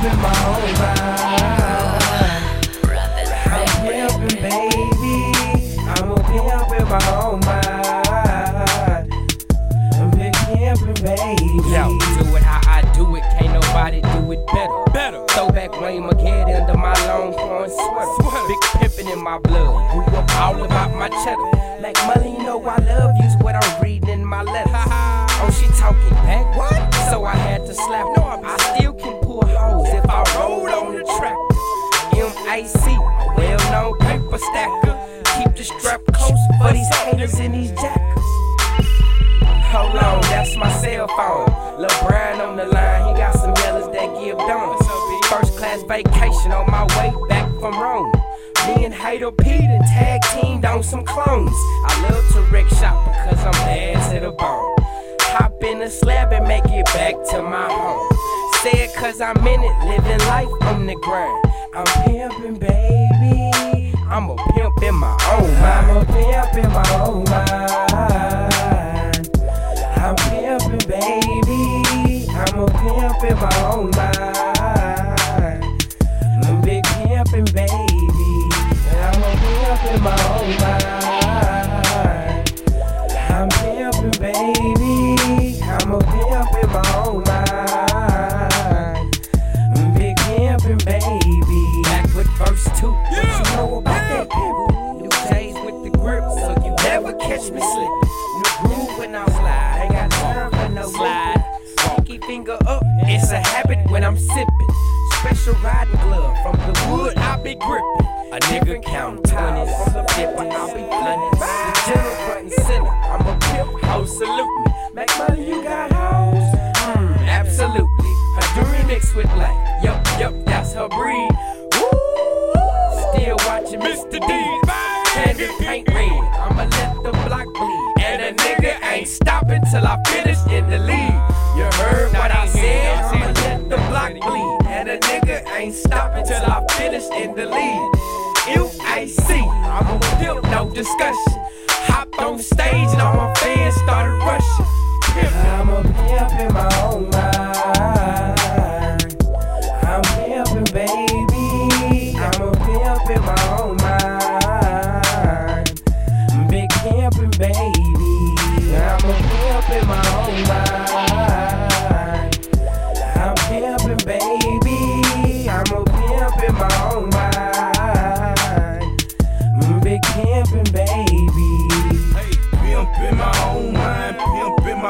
pimp in my own mind. I'm pimping, baby. I'm a pimp in my own mind. I'm big pimping, baby. Yo, do it how I do it, can't nobody do it better. Better. Throwback Wayne McGee under my long horn sweater. Big pimpin' in my blood, grew up all about my cheddar. Like money, you know Strap close for these haters in these jackets. Hold on, that's my cell phone. LeBron on the line, he got some yellows that give donuts. First class vacation on my way back from Rome. Me and Hater Peter tag teamed on some clones. I love to wreck shop because I'm bad to the bone. Hop in the slab and make it back to my home. Say it cause I'm in it, living life on the grind. I'm pimping, baby. I'm a pimp baby. I'm a pimp in my own mind. I'm a big pimping, baby. I'm a pimp in my own mind. I'm pimping, baby. I'm a pimp in my own mind. I'm big pimping, baby. Back with verse two. What you know about that pimp? New days with the grip, so you never catch me slipping. New groove when I slide, slide. Funky finger up, it's a habit when I'm sipping. Special riding glove from the wood, I be gripping. A nigga count twenties, dipping, I'll be blunting. The general front and center, I'm a pimp, ho, salute me. Make money, you got hoes? Mm, absolutely. Her jewelry mixed with black, yup, yup, that's her breed. Woo! Still watching Mr. D. Candy paint red. Stopping till I finish in the lead. You heard what I said? I'ma let the block bleed. And a nigga ain't stopping till I finish in the lead. UAC, I'm a pimp, no discussion. Hopped on stage and all my fans started rushing. I'm a pimp in my own mind. I'm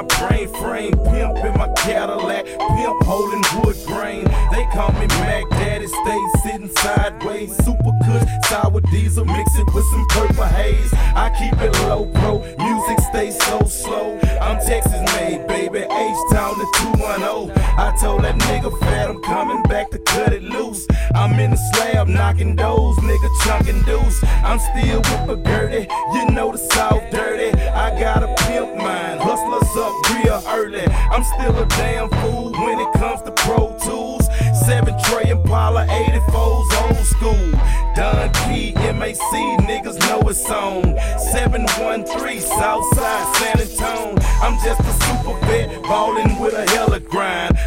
my brain frame, pimp in my Cadillac, pimp holding wood grain. They call me Mac Daddy, stay sitting sideways. Super kush, sour diesel, mix it with some purple haze. I keep it low bro. music stays so slow. I'm Texas made, baby, H Town to 210. I told that nigga fat I'm coming back to cut it loose. I'm in the slab knocking doors, nigga chunking deuce. I'm still with the dirty, you know the South dirty. I got a pimp mind, hustlers up real early. I'm still a damn fool when it comes to Pro Tools. Seven Trey Impala 84s old school. Don Key, MAC, niggas know it's on. 713 Southside San Antonio. I'm just a super vet, ballin' with a grind.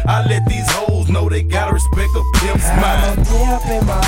I let these hoes know they gotta respect a pimp's I'm mind. a pimp in my